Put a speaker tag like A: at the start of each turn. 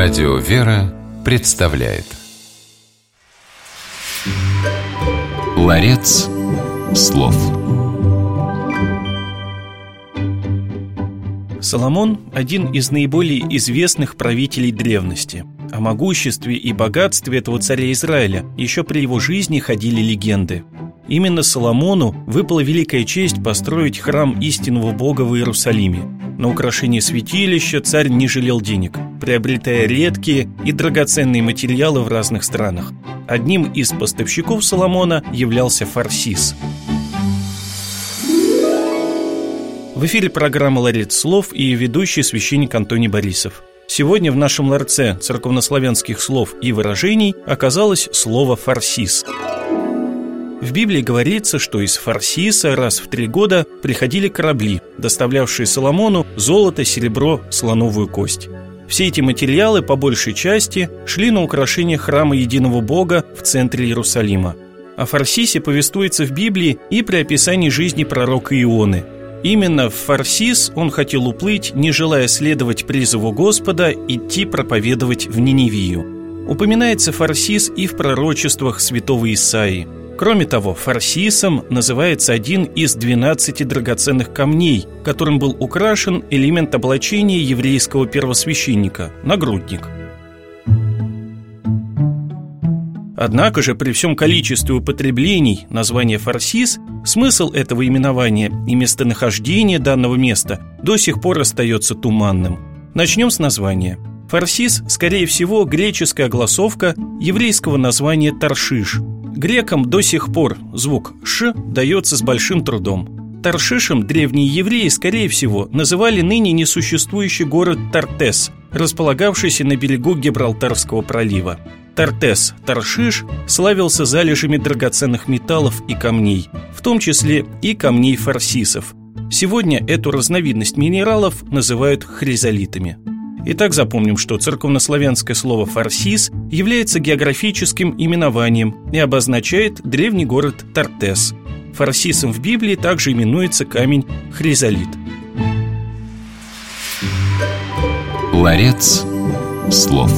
A: Радио «Вера» представляет Ларец слов
B: Соломон – один из наиболее известных правителей древности. О могуществе и богатстве этого царя Израиля еще при его жизни ходили легенды. Именно Соломону выпала великая честь построить храм истинного Бога в Иерусалиме. На украшение святилища царь не жалел денег, приобретая редкие и драгоценные материалы в разных странах. Одним из поставщиков Соломона являлся фарсис. В эфире программа «Ларец слов» и ведущий священник Антоний Борисов. Сегодня в нашем ларце церковнославянских слов и выражений оказалось слово «фарсис». В Библии говорится, что из Фарсиса раз в три года приходили корабли, доставлявшие Соломону золото, серебро, слоновую кость. Все эти материалы, по большей части, шли на украшение храма единого Бога в центре Иерусалима. О Фарсисе повествуется в Библии и при описании жизни пророка Ионы. Именно в Фарсис он хотел уплыть, не желая следовать призыву Господа идти проповедовать в Ниневию. Упоминается Фарсис и в пророчествах святого Исаии – Кроме того, фарсисом называется один из 12 драгоценных камней, которым был украшен элемент облачения еврейского первосвященника – нагрудник. Однако же при всем количестве употреблений названия фарсис, смысл этого именования и местонахождение данного места до сих пор остается туманным. Начнем с названия. Фарсис, скорее всего, греческая огласовка еврейского названия Таршиш – Грекам до сих пор звук «ш» дается с большим трудом. Таршишем древние евреи, скорее всего, называли ныне несуществующий город Тартес, располагавшийся на берегу Гибралтарского пролива. Тартес, Таршиш, славился залежами драгоценных металлов и камней, в том числе и камней фарсисов. Сегодня эту разновидность минералов называют хризолитами. Итак, запомним, что церковнославянское слово «фарсис» является географическим именованием и обозначает древний город Тартес. Фарсисом в Библии также именуется камень хризолит.
A: Ларец слов.